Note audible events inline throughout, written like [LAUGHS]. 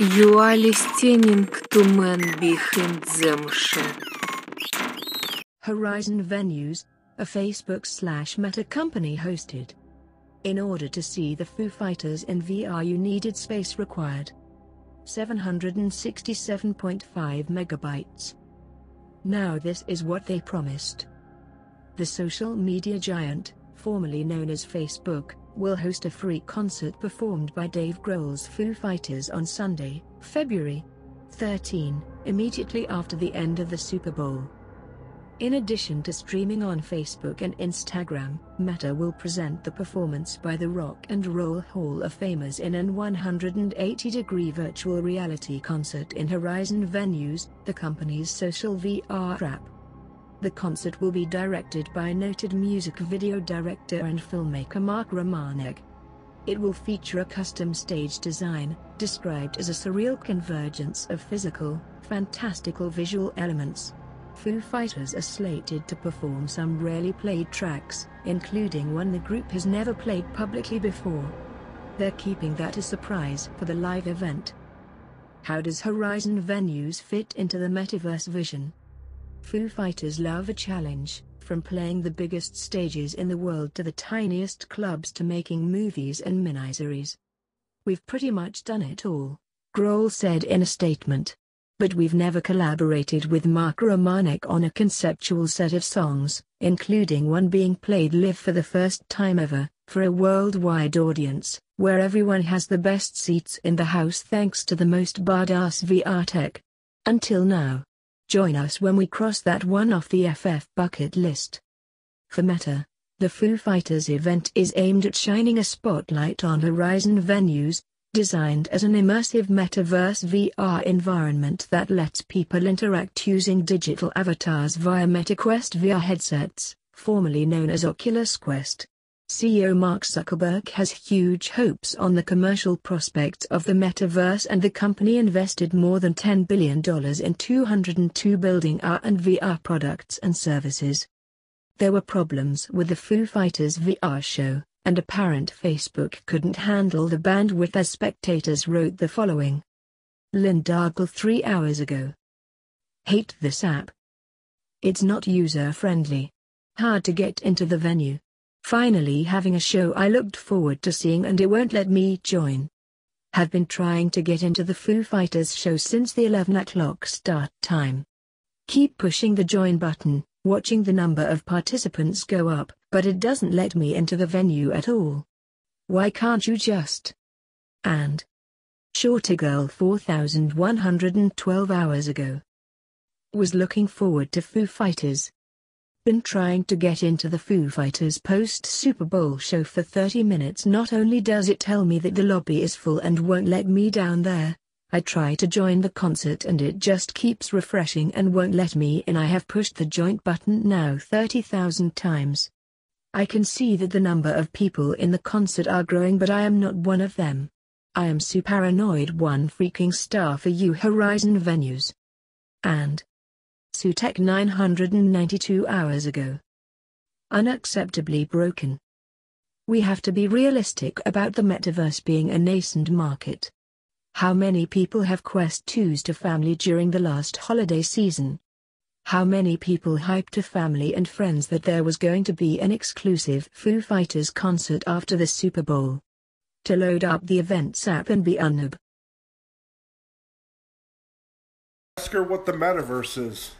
You are listening to Behind Show. Horizon Venues, a Facebook slash meta company hosted. In order to see the Foo Fighters in VR you needed space required. 767.5 megabytes. Now this is what they promised. The social media giant, formerly known as Facebook, will host a free concert performed by Dave Grohl's Foo Fighters on Sunday, February 13, immediately after the end of the Super Bowl. In addition to streaming on Facebook and Instagram, Meta will present the performance by the Rock and Roll Hall of Famers in an 180-degree virtual reality concert in Horizon Venues, the company's social VR app. The concert will be directed by noted music video director and filmmaker Mark Romanek. It will feature a custom stage design, described as a surreal convergence of physical, fantastical visual elements. Foo Fighters are slated to perform some rarely played tracks, including one the group has never played publicly before. They're keeping that a surprise for the live event. How does Horizon Venues fit into the metaverse vision? Foo Fighters love a challenge, from playing the biggest stages in the world to the tiniest clubs to making movies and miniseries. We've pretty much done it all, Grohl said in a statement. But we've never collaborated with Mark Romanek on a conceptual set of songs, including one being played live for the first time ever, for a worldwide audience, where everyone has the best seats in the house thanks to the most badass VR tech. Until now. Join us when we cross that one off the FF bucket list. For Meta, the Foo Fighters event is aimed at shining a spotlight on Horizon venues, designed as an immersive metaverse VR environment that lets people interact using digital avatars via MetaQuest VR headsets, formerly known as Oculus Quest. CEO Mark Zuckerberg has huge hopes on the commercial prospects of the metaverse and the company invested more than $10 billion in 202 building AR and VR products and services. There were problems with the Foo Fighters VR show, and apparent Facebook couldn't handle the bandwidth as spectators wrote the following. Lynn Dargle three hours ago. Hate this app. It's not user-friendly. Hard to get into the venue. Finally having a show I looked forward to seeing and it won't let me join. Have been trying to get into the Foo Fighters show since the 11 o'clock start time. Keep pushing the join button, watching the number of participants go up, but it doesn't let me into the venue at all. Why can't you just? And. Shorter Girl 4112 hours ago. Was looking forward to Foo Fighters, been trying to get into the Foo Fighters post-Super Bowl show for 30 minutes not only does it tell me that the lobby is full and won't let me down there, I try to join the concert and it just keeps refreshing and won't let me in I have pushed the joint button now 30,000 times. I can see that the number of people in the concert are growing but I am not one of them. I am super paranoid one freaking star for you Horizon venues. And Sutek 992 hours ago. Unacceptably broken. We have to be realistic about the metaverse being a nascent market. How many people have Quest 2s to family during the last holiday season? How many people hyped to family and friends that there was going to be an exclusive Foo Fighters concert after the Super Bowl? To load up the events app and be unnub. Ask her what the metaverse is.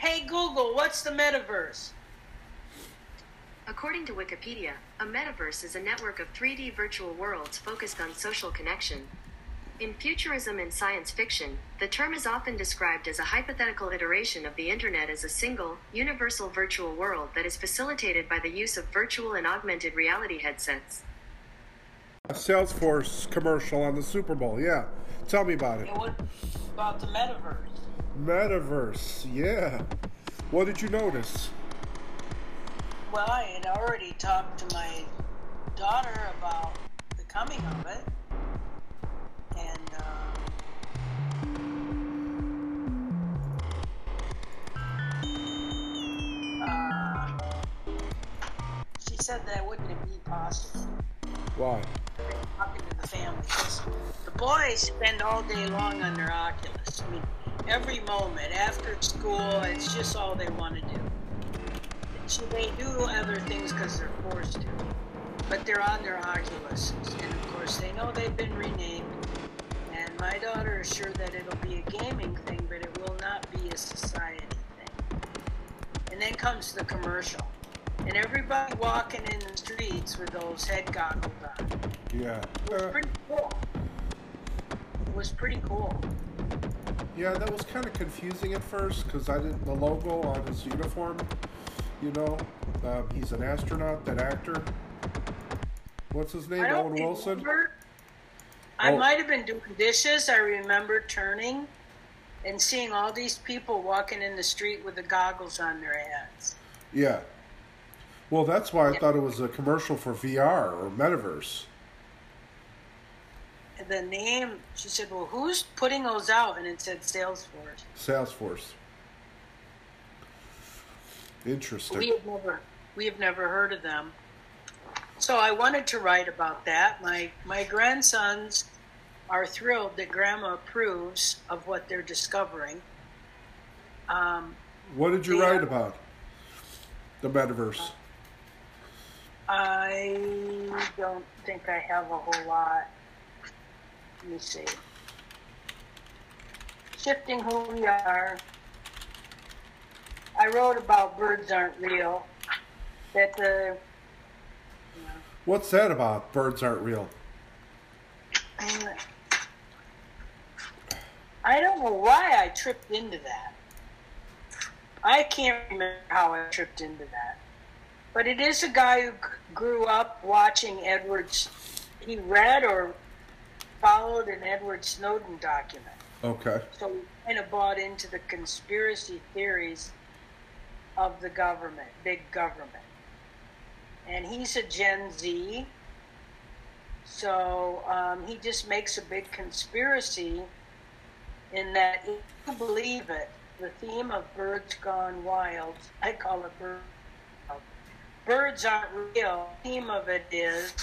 Hey Google, what's the metaverse? According to Wikipedia, a metaverse is a network of 3D virtual worlds focused on social connection. In futurism and science fiction, the term is often described as a hypothetical iteration of the Internet as a single, universal virtual world that is facilitated by the use of virtual and augmented reality headsets. A Salesforce commercial on the Super Bowl, yeah. Tell me about it. And what about the metaverse? Metaverse, yeah. What did you notice? Well, I had already talked to my daughter about the coming of it. And, uh, uh, she said that wouldn't be possible. Why? Talking to the family. 'Cause The boys spend all day long on their Oculus. I mean, every moment after school, it's just all they want to do. So they do other things because they're forced to, but they're on their Oculus, and of course they know they've been renamed. And my daughter is sure that it'll be a gaming thing, but it will not be a society thing. And then comes the commercial. And everybody walking in the streets with those head goggles on. Yeah. It was pretty cool. It was pretty cool. Yeah, that was kind of confusing at first because I didn't. The logo on his uniform, you know, um, he's an astronaut. That actor. What's his name? Owen Wilson. remember. I Oh. might have been doing dishes. I remember turning and seeing all these people walking in the street with the goggles on their heads. Yeah. Well, that's why I thought it was a commercial for VR or Metaverse. The name, she said, "Well, who's putting those out?" And it said Salesforce. Salesforce. Interesting. We have never, we have never heard of them. So I wanted to write about that. My my grandsons are thrilled that Grandma approves of what they're discovering. Um, What did you write about? The metaverse. I don't think I have a whole lot. Let me see. Shifting who we are. I wrote about birds aren't real. That the What's that about? Birds aren't real. I don't know why I tripped into that. I can't remember how I tripped into that. But it is a guy who grew up watching Edward's. He read or followed an Edward Snowden document. Okay. So he kind of bought into the conspiracy theories of the government, big government. And he's a Gen Z. So um, he just makes a big conspiracy in that, if you believe it, the theme of Birds Gone Wild, [LAUGHS] I call it Bird. Birds aren't real. The theme of it is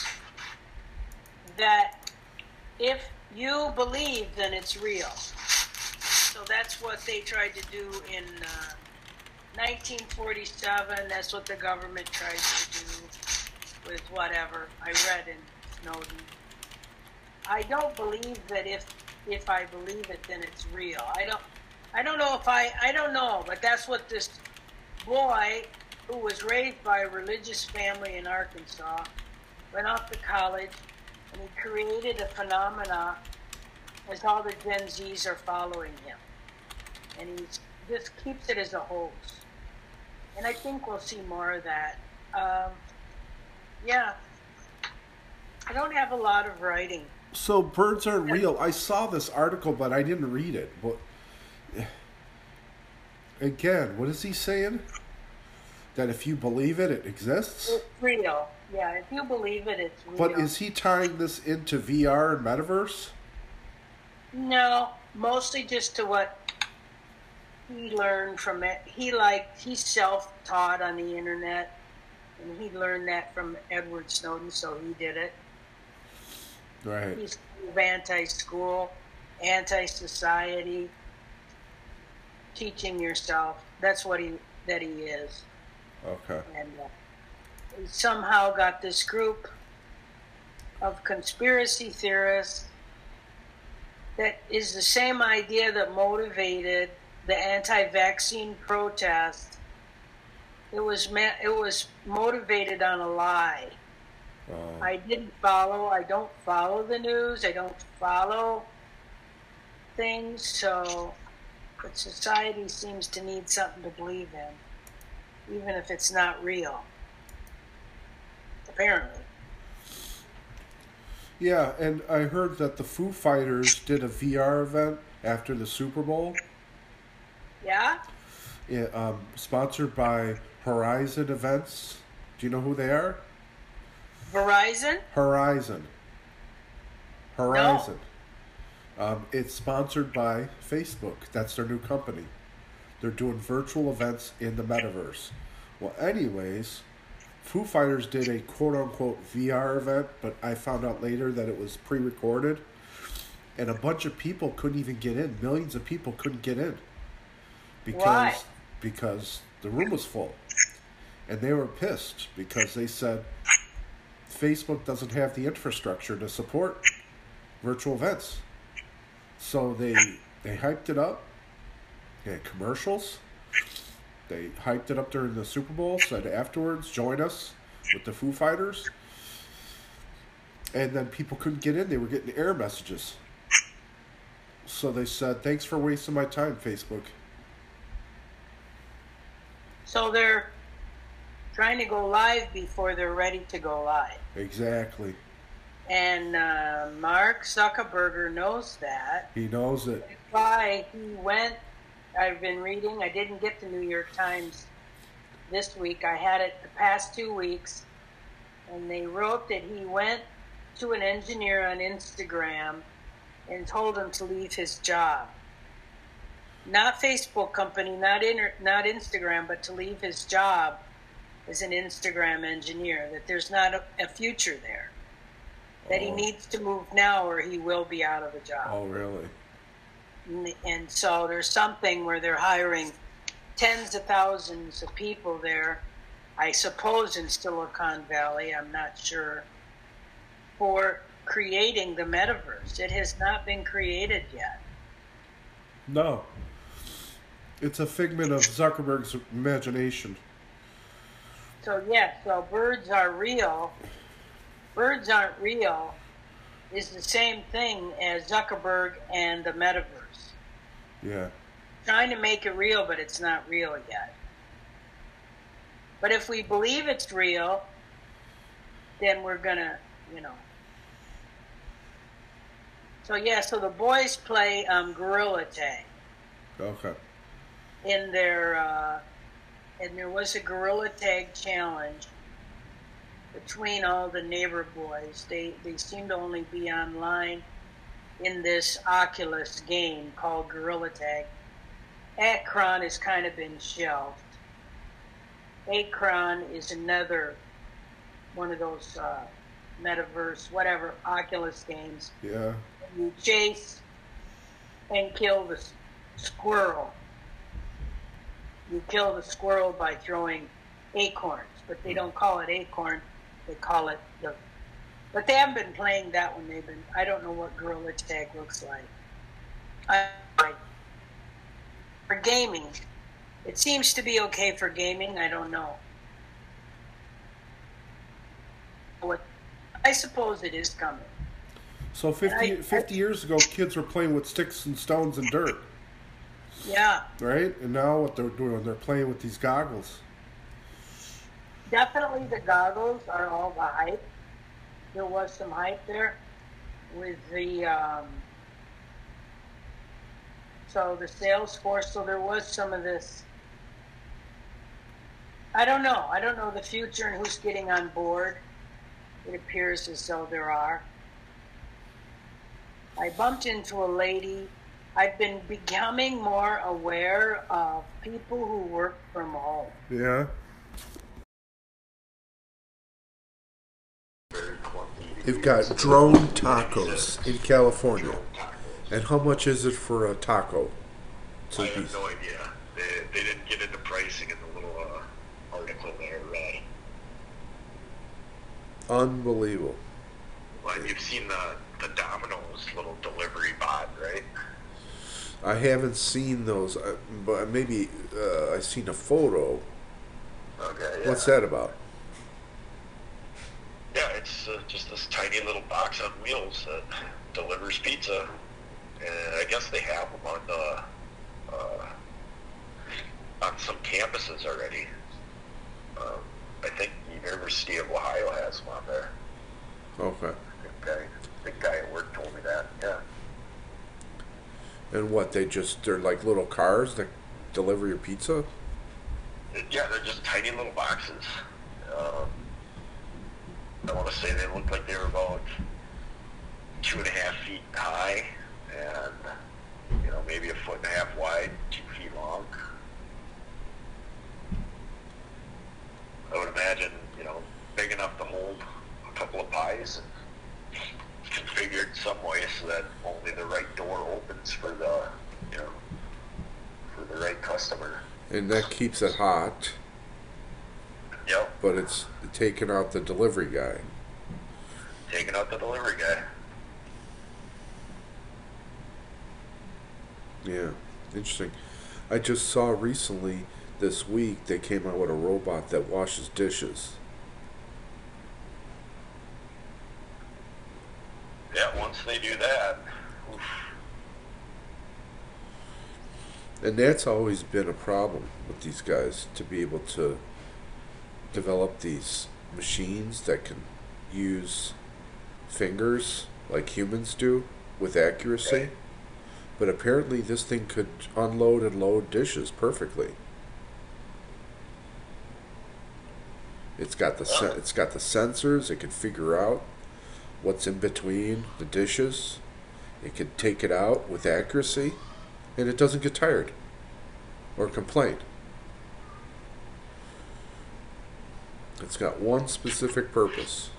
that if you believe, then it's real. So that's what they tried to do in uh, 1947. That's what the government tried to do with whatever I read in Snowden. I don't believe that if if I believe it, then it's real. I don't. I don't know if I. I don't know, but that's what this boy who was raised by a religious family in Arkansas went off to college he created a phenomena as all the Gen Zs are following him. And he just keeps it as a hoax. And I think we'll see more of that. Um, yeah. I don't have a lot of writing. So birds aren't real. I saw this article, but I didn't read it. But again, what is he saying? That if you believe it, it exists. It's real. Yeah, if you believe it, it's real. But is he tying this into VR and metaverse? No, mostly just to what he learned from it. He like he's self-taught on the internet, and he learned that from Edward Snowden, so he did it. Right. He's anti-school, anti-society, teaching yourself. That's what he that he is, Okay. and uh, somehow got this group of conspiracy theorists that is the same idea that motivated the anti-vaccine protest. It was meant, it was motivated on a lie. Uh, I didn't follow. I don't follow the news. I don't follow things. So, but society seems to need something to believe in, even if it's not real. Apparently. yeah, and I heard that the Foo Fighters did a VR event after the Super Bowl, Yeah. yeah, um, sponsored by Horizon Events. Do you know who they are? Verizon. Horizon. Horizon. Um, it's sponsored by Facebook. That's their new company. They're doing virtual events in the metaverse. Well, anyways, Foo Fighters did a quote unquote VR event, but I found out later that it was pre recorded. And a bunch of people couldn't even get in. Millions of people couldn't get in. Because Why? because the room was full. And they were pissed because they said Facebook doesn't have the infrastructure to support virtual events. So they they hyped it up. They had commercials. They hyped it up during the Super Bowl, said afterwards, join us with the Foo Fighters. And then people couldn't get in, they were getting error messages. So they said, Thanks for wasting my time, Facebook. So they're trying to go live before they're ready to go live. Exactly. And uh, Mark Zuckerberger knows that. He knows it. That's why he went. I've been reading. I didn't get the New York Times this week. I had it the past two weeks. And they wrote that he went to an engineer on Instagram and told him to leave his job. Not Facebook company, not inter, not Instagram, but to leave his job as an Instagram engineer. That there's not a, a future there. That he Oh. needs to move now, or he will be out of a job. Oh, really? And- And so there's something where they're hiring tens of thousands of people there, I suppose in Silicon Valley, I'm not sure, for creating the metaverse. It has not been created yet. No. It's a figment of Zuckerberg's imagination. So, yeah, so birds are real. Birds aren't real is the same thing as Zuckerberg and the metaverse. Yeah. trying to make it real, but it's not real yet. But if we believe it's real, then we're gonna, you know. So yeah, so the boys play um, gorilla tag Okay. in their, uh, and there was a gorilla tag challenge between all the neighbor boys. They they seem to only be online in this Oculus game called Gorilla Tag. Akron has kind of been shelved. Akron is another one of those uh, metaverse, whatever, Oculus games. Yeah. You chase and kill the squirrel. You kill the squirrel by throwing acorns, but they don't call it acorn. They call it the. But they haven't been playing that one. They've been. I don't know what Gorilla Tag looks like. I, I for gaming, it seems to be okay for gaming. I don't know. What I suppose it is coming. So 50, I- 50 years ago, kids were playing with sticks and stones and dirt, Yeah, right? And now what they're doing, they're playing with these goggles. definitely the goggles are all the hype. There was some hype there with the um, so the sales force. So there was some of this. I don't know. I don't know the future and who's getting on board. It appears as though there are. I bumped into a lady. I've been becoming more aware of people who work from home. Yeah. They've got drone tacos in California. And how much is it for a taco? I have no idea. They, they didn't get into pricing in the little uh, article there, right? Unbelievable. Well, you've seen the, the Domino's little delivery bot, right? I haven't seen those, uh, but maybe uh, I've seen a photo. Okay. Yeah. What's that about? It's uh, just this tiny little box on wheels that delivers pizza, and I guess they have them on the uh, on some campuses already. Um, I think the University of Ohio has them on there. Okay. The guy, the guy at work told me that. Yeah. And what, they just, they're like little cars that deliver your pizza? Yeah, they're just tiny little boxes. Um, I want to say they looked like they were about two and a half feet high and you know maybe a foot and a half wide, two feet long. I would imagine you know big enough to hold a couple of pies and configured some way so that only the right door opens for the you know for the right customer. And that keeps it hot but it's taking out the delivery guy. taking out the delivery guy. Yeah, interesting. I just saw recently this week they came out with a robot that washes dishes. Yeah, once they do that, oof, And that's always been a problem with these guys to be able to develop these machines that can use fingers like humans do with accuracy. But apparently this thing could unload and load dishes perfectly. It's got the sen- it's got the sensors. It can figure out what's in between the dishes. It can take it out with accuracy, and it doesn't get tired or complain. It's got one specific purpose.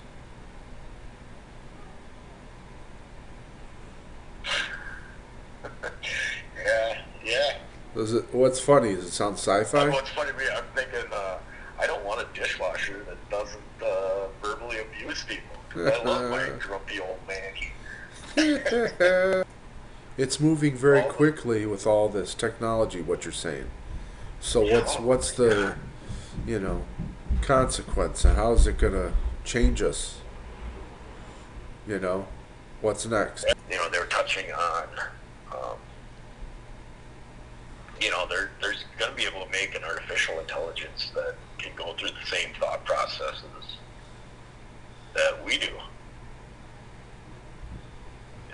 [LAUGHS] yeah, yeah. Does it? What's funny is it sounds sci-fi. What's funny me, I'm thinking, uh, I don't want a dishwasher that doesn't uh, verbally abuse people. I love my [LAUGHS] grumpy old man. [LAUGHS] it's moving very All quickly with all this technology. What you're saying. So what's Yeah. what's the, you know, consequence and how is it gonna change us? You know, what's next? You know, they're touching on, um, you know, they're, there's going to be able to make an artificial intelligence that can go through the same thought processes that we do.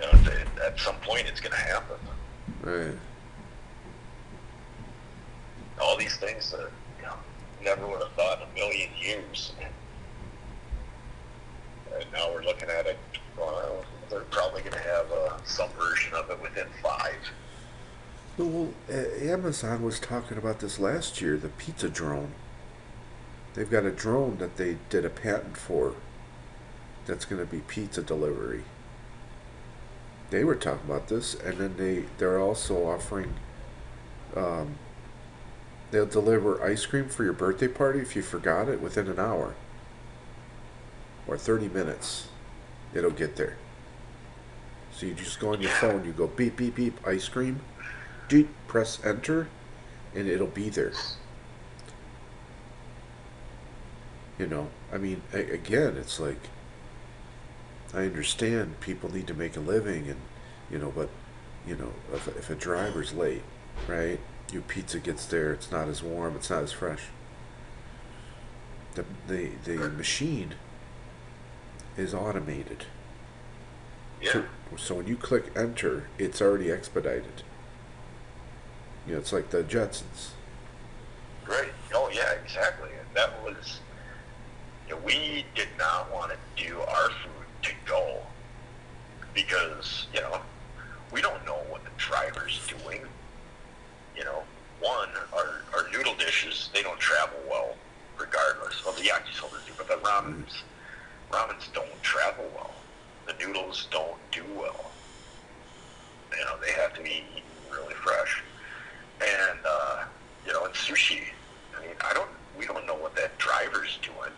You know, at- at some point it's going to happen. Right. all these things that you know, never would have thought in a million years. And now we're looking at it. Well, they're probably going to have uh, some version of it within five. Well, Amazon was talking about this last year. The pizza drone. They've got a drone that they did a patent for. That's going to be pizza delivery. They were talking about this, and then they they're also offering. Um, they'll deliver ice cream for your birthday party if you forgot it within an hour. Or thirty minutes, it'll get there. So you just go on your phone, you go beep beep beep ice cream, deep press enter, and it'll be there. You know, I mean, again, it's like I understand people need to make a living, and you know, but you know, if, if a driver's late, right? Your pizza gets there, it's not as warm, it's not as fresh. The the the machine is automated. Yeah. So, so when you click enter, it's already expedited. You know, it's like the Jetsons. Right. Oh, yeah, exactly. And that was, you know, we did not want to do our food to go because, you know, we don't know what the driver's doing. One, our, noodle dishes, they don't travel well regardless. Well, the yakisoba do, but the ramens, ramens don't travel well. The noodles don't do well. You know, they have to be eaten really fresh. And, uh, you know, and sushi, I mean, I don't, we don't know what that driver's doing.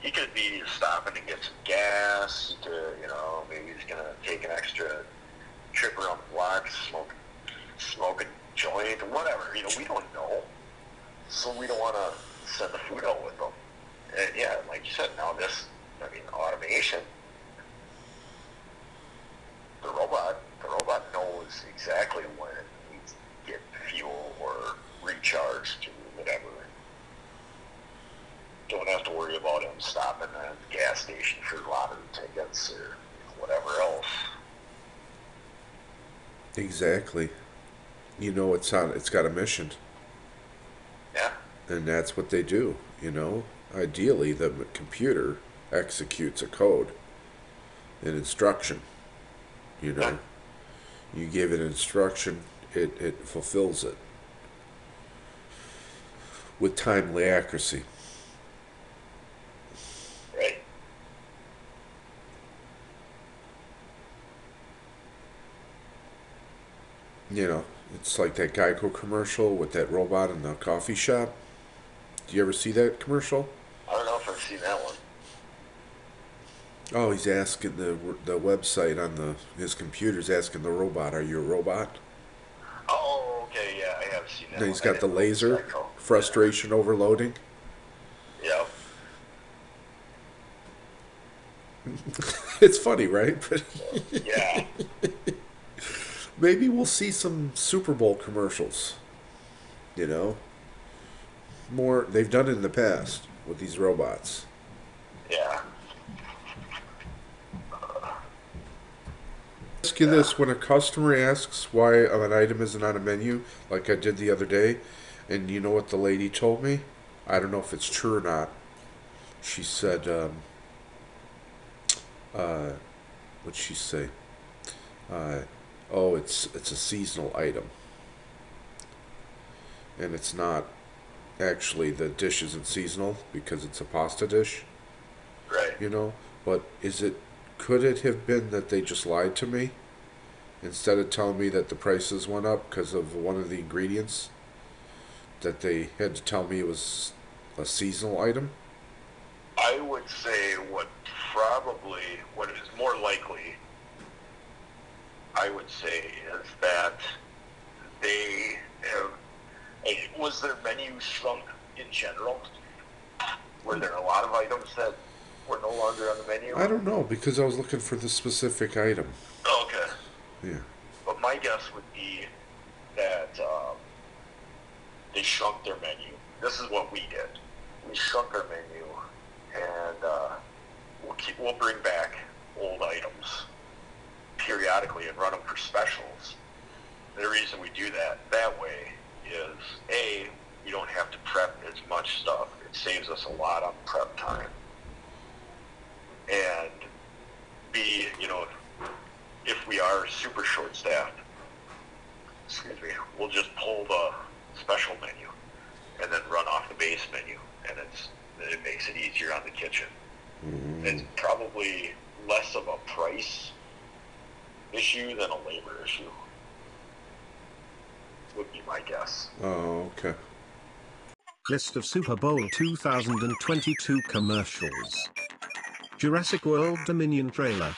He could be stopping to get some gas, to, you know, maybe he's to take an extra trip around the block, smoke, a joint, or whatever. You know, we don't know. So we don't want to send the food out with them. And yeah, like you said, now this, I mean, automation, the robot, the robot knows exactly when it needs to get fuel or recharge to whatever. Don't have to worry about him stopping at the gas station for lottery tickets or whatever else. Exactly. You know, it's on. It's got a mission, Yeah, and that's what they do. You know, ideally, the computer executes a code, an instruction. You know, you give it instruction, it it fulfills it with timely accuracy. right. You know, it's like that Geico commercial with that robot in the coffee shop. Do you ever see that commercial? I don't know if I've seen that one. Oh, he's asking the the website on the his computer's asking the robot, "Are you a robot?" Oh, okay, yeah, I have seen that. And he's one. Got the didn't know it was laser, frustration overloading. Yeah. [LAUGHS] It's funny, right? [LAUGHS] Yeah. Maybe we'll see some Super Bowl commercials. You know, more they've done it in the past with these robots. yeah. Ask you this: when a customer asks why an item isn't on a menu, like I did the other day, and you know what the lady told me? I don't know if it's true or not. She said, um, uh, what'd she say? Uh, oh, it's it's a seasonal item, and it's not actually the dish isn't seasonal because it's a pasta dish Right. you know? But is it could it have been that they just lied to me instead of telling me that the prices went up because of one of the ingredients? That they had to tell me it was a seasonal item? I would say what probably, what is more likely, I would say, is that they have. Was their menu shrunk in general? Were there a lot of items that were no longer on the menu? i don't know because i was looking for the specific item Oh, okay. yeah But my guess would be that um, they shrunk their menu. This is what we did. We shrunk our menu, and uh, we'll keep we'll bring back old items periodically and run them for specials. The reason we do that that way is a we don't have to prep as much stuff. It saves us a lot on prep time. And B, you know, if we are super short staffed, excuse me, we'll just pull the special menu and then run off the base menu, and it's it makes it easier on the kitchen. It's probably less of a price issue than a labor issue. Would be my guess. oh okay List of Super Bowl 2022 commercials. Jurassic World Dominion trailer.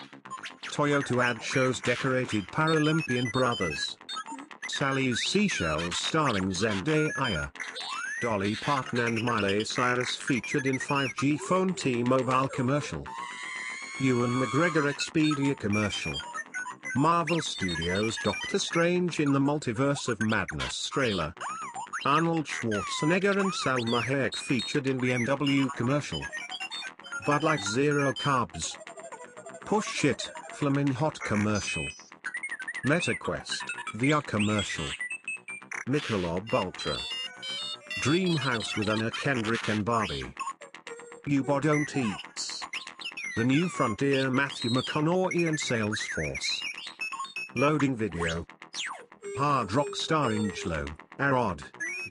Toyota ad shows decorated Paralympian brothers. Sally's Seashells starring Zendaya. Dolly Parton and Miley Cyrus featured in 5G phone T-Mobile commercial. Ewan McGregor Expedia commercial. Marvel Studios Doctor Strange in the Multiverse of Madness trailer. Arnold Schwarzenegger and Salma Hayek featured in BMW commercial. Bud Light Zero Carbs. Push It, Flamin' Hot commercial. MetaQuest, VR commercial. Michelob Ultra. Dream House with Anna Kendrick and Barbie. You Don't Eats. The New Frontier Matthew McConaughey and Salesforce. Loading video. Hard Rock star Angelo, Arod,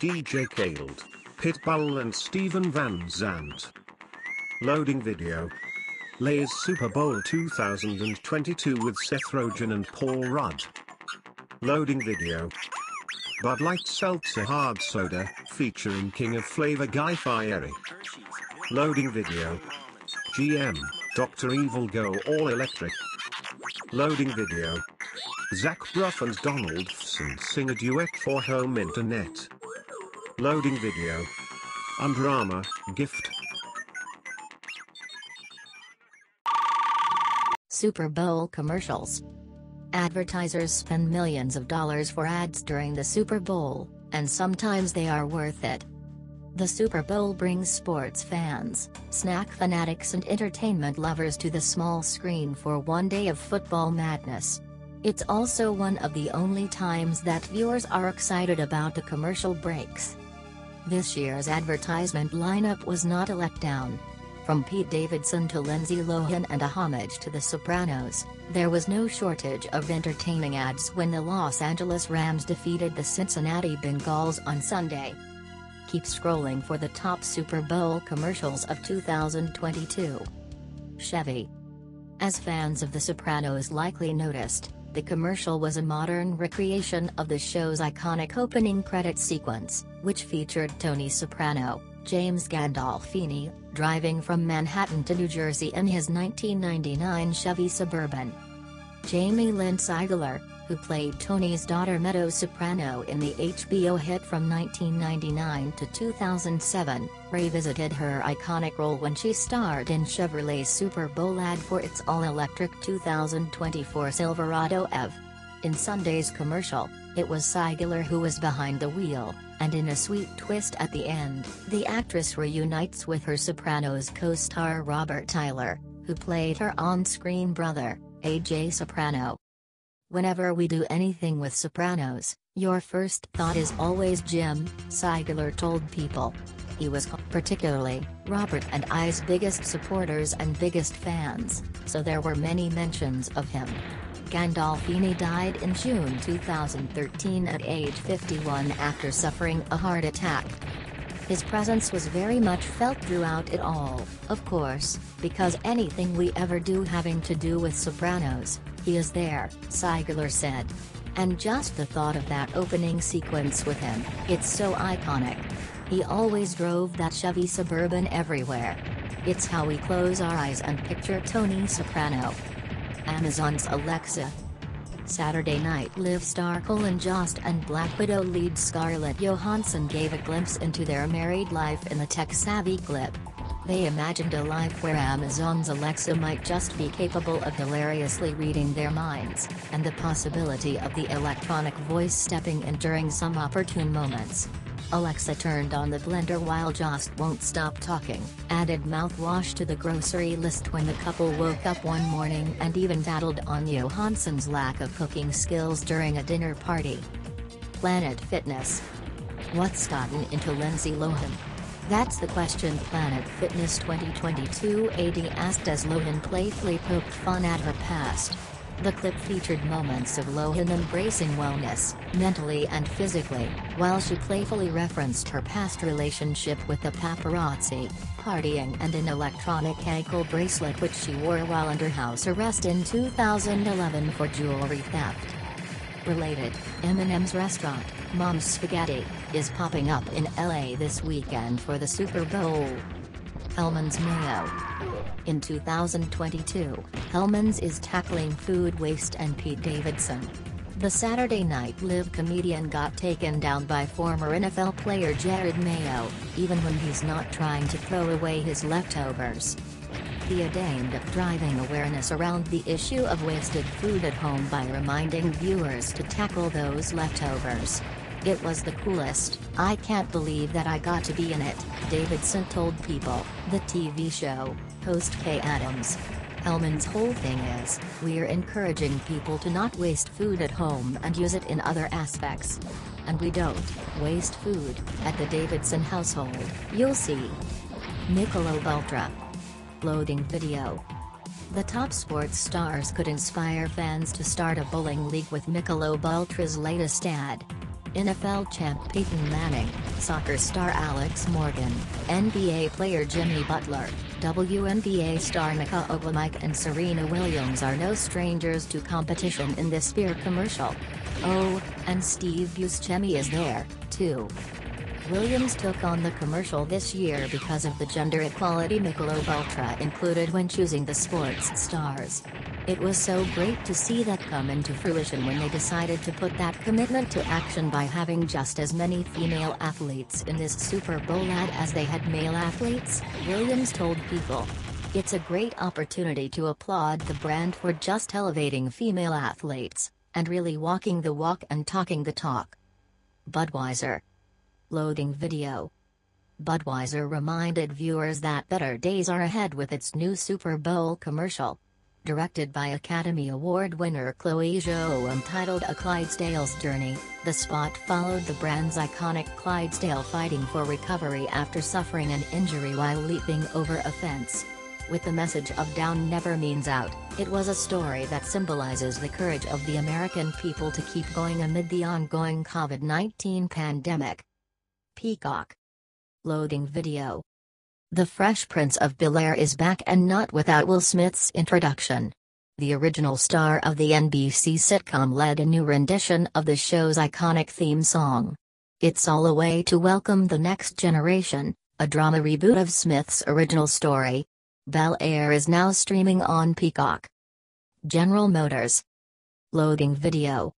DJ Khaled, Pitbull and Steven Van Zandt. Loading video. Lay's Super Bowl 2022 with Seth Rogen and Paul Rudd. Loading video. Bud Light Seltzer Hard Soda, featuring King of Flavor Guy Fieri. Loading video. GM, Dr. Evil Go All Electric. Loading video. Zach Braff and Donald Faison sing a duet for home internet. Loading video. Under Armour, gift. Super Bowl commercials. Advertisers spend millions of dollars for ads during the Super Bowl, and sometimes they are worth it. The Super Bowl brings sports fans, snack fanatics, and entertainment lovers to the small screen for one day of football madness. It's also one of the only times that viewers are excited about the commercial breaks. This year's advertisement lineup was not a letdown. From Pete Davidson to Lindsay Lohan and a homage to The Sopranos, there was no shortage of entertaining ads when the Los Angeles Rams defeated the Cincinnati Bengals on Sunday. Keep scrolling for the top Super Bowl commercials of 2022. Chevy. As fans of The Sopranos likely noticed, The commercial was a modern recreation of the show's iconic opening credit sequence, which featured Tony Soprano, James Gandolfini, driving from Manhattan to New Jersey in his 1999 Chevy Suburban. Jamie Lynn Sigler, who played Tony's daughter Meadow Soprano in the HBO hit from 1999 to 2007, revisited her iconic role when she starred in Chevrolet's Super Bowl ad for its all-electric 2024 Silverado EV. In Sunday's commercial, it was Sigler who was behind the wheel, and in a sweet twist at the end, the actress reunites with her Sopranos co-star Robert Iler, who played her on-screen brother, AJ Soprano. Whenever we do anything with Sopranos, your first thought is always Jim, Sigler told People. He was particularly Robert and I's biggest supporters and biggest fans, so there were many mentions of him. Gandolfini died in June 2013 at age 51 after suffering a heart attack. His presence was very much felt throughout it all, of course, because anything we ever do having to do with Sopranos, he is there, Sigler said. And just the thought of that opening sequence with him, it's so iconic. He always drove that Chevy Suburban everywhere. It's how we close our eyes and picture Tony Soprano. Amazon's Alexa. Saturday Night Live star Colin Jost and Black Widow lead Scarlett Johansson gave a glimpse into their married life in the tech-savvy clip. They imagined a life where Amazon's Alexa might just be capable of hilariously reading their minds, and the possibility of the electronic voice stepping in during some opportune moments. Alexa turned on the blender while Jost won't stop talking, added mouthwash to the grocery list when the couple woke up one morning and even battled on Johansson's lack of cooking skills during a dinner party. Planet Fitness. What's gotten into Lindsay Lohan? That's the question Planet Fitness 2022 AD asked as Lohan playfully poked fun at her past. The clip featured moments of Lohan embracing wellness, mentally and physically, while she playfully referenced her past relationship with the paparazzi, partying and an electronic ankle bracelet which she wore while under house arrest in 2011 for jewelry theft. Related, M&M's restaurant, Mom's Spaghetti, is popping up in LA this weekend for the Super Bowl. Hellmann's Mayo. In 2022, Hellmann's is tackling food waste and Pete Davidson. The Saturday Night Live comedian got taken down by former NFL player Jerod Mayo, even when he's not trying to throw away his leftovers. He aimed at driving awareness around the issue of wasted food at home by reminding viewers to tackle those leftovers. It was the coolest, I can't believe that I got to be in it, Davidson told People, the TV show, host Kay Adams. Hellmann's whole thing is, we're encouraging people to not waste food at home and use it in other aspects. And we don't waste food at the Davidson household, you'll see. Michelob Ultra. Loading video. The top sports stars could inspire fans to start a bowling league with Michelob Ultra's latest ad. NFL champ Peyton Manning, soccer star Alex Morgan, NBA player Jimmy Butler, WNBA star Nneka Ogwumike and Serena Williams are no strangers to competition in this beer commercial. Oh, and Steve Buscemi is there, too. Williams took on the commercial this year because of the gender equality Michelob Ultra included when choosing the sports stars. It was so great to see that come into fruition when they decided to put that commitment to action by having just as many female athletes in this Super Bowl ad as they had male athletes, Williams told People. It's a great opportunity to applaud the brand for just elevating female athletes, and really walking the walk and talking the talk. Budweiser. Loading video. Budweiser reminded viewers that better days are ahead with its new Super Bowl commercial. Directed by Academy Award winner Chloe Zhao entitled A Clydesdale's Journey, the spot followed the brand's iconic Clydesdale fighting for recovery after suffering an injury while leaping over a fence. With the message of down never means out, it was a story that symbolizes the courage of the American people to keep going amid the ongoing COVID-19 pandemic. Peacock. Loading video. The Fresh Prince of Bel-Air is back and not without Will Smith's introduction. the original star of the NBC sitcom led a new rendition of the show's iconic theme song. It's all a way to welcome the next generation, a drama reboot of Smith's original story. Bel Air is now streaming on Peacock. General Motors. Loading video.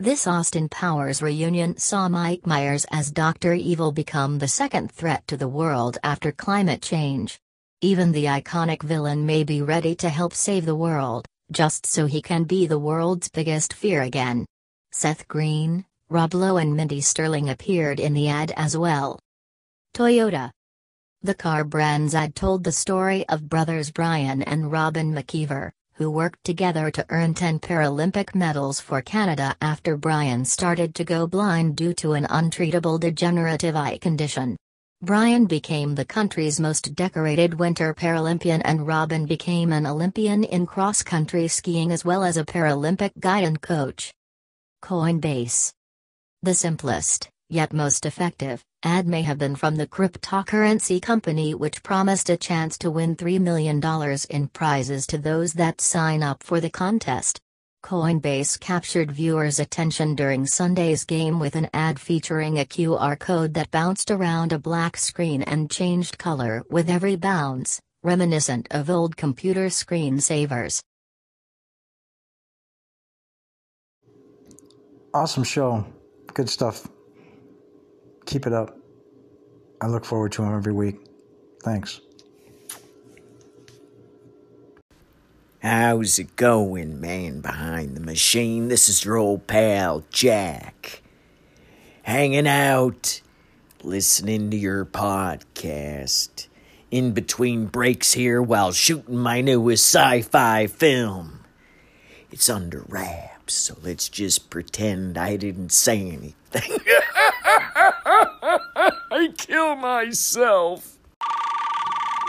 This Austin Powers reunion saw Mike Myers as Dr. Evil become the second threat to the world after climate change. Even the iconic villain may be ready to help save the world, just so he can be the world's biggest fear again. Seth Green, Rob Lowe, and Mindy Sterling appeared in the ad as well. Toyota. The car brand's ad told the story of brothers Brian and Robin McKeever, who worked together to earn 10 Paralympic medals for Canada after Brian started to go blind due to an untreatable degenerative eye condition. Brian became the country's most decorated winter Paralympian and Robin became an Olympian in cross-country skiing as well as a Paralympic guide and coach. Coinbase. The simplest, yet most effective, ad may have been from the cryptocurrency company which promised a chance to win $3 million in prizes to those that sign up for the contest. Coinbase captured viewers' attention during Sunday's game with an ad featuring a QR code that bounced around a black screen and changed color with every bounce, reminiscent of old computer screensavers. Awesome show. Good stuff. Keep it up. I look forward to them every week. Thanks. How's it going, man behind the machine? This is your old pal, Jack. Hanging out, listening to your podcast. In between breaks here while shooting my newest sci fi film. It's under wraps, so let's just pretend I didn't say anything. [LAUGHS] I kill myself.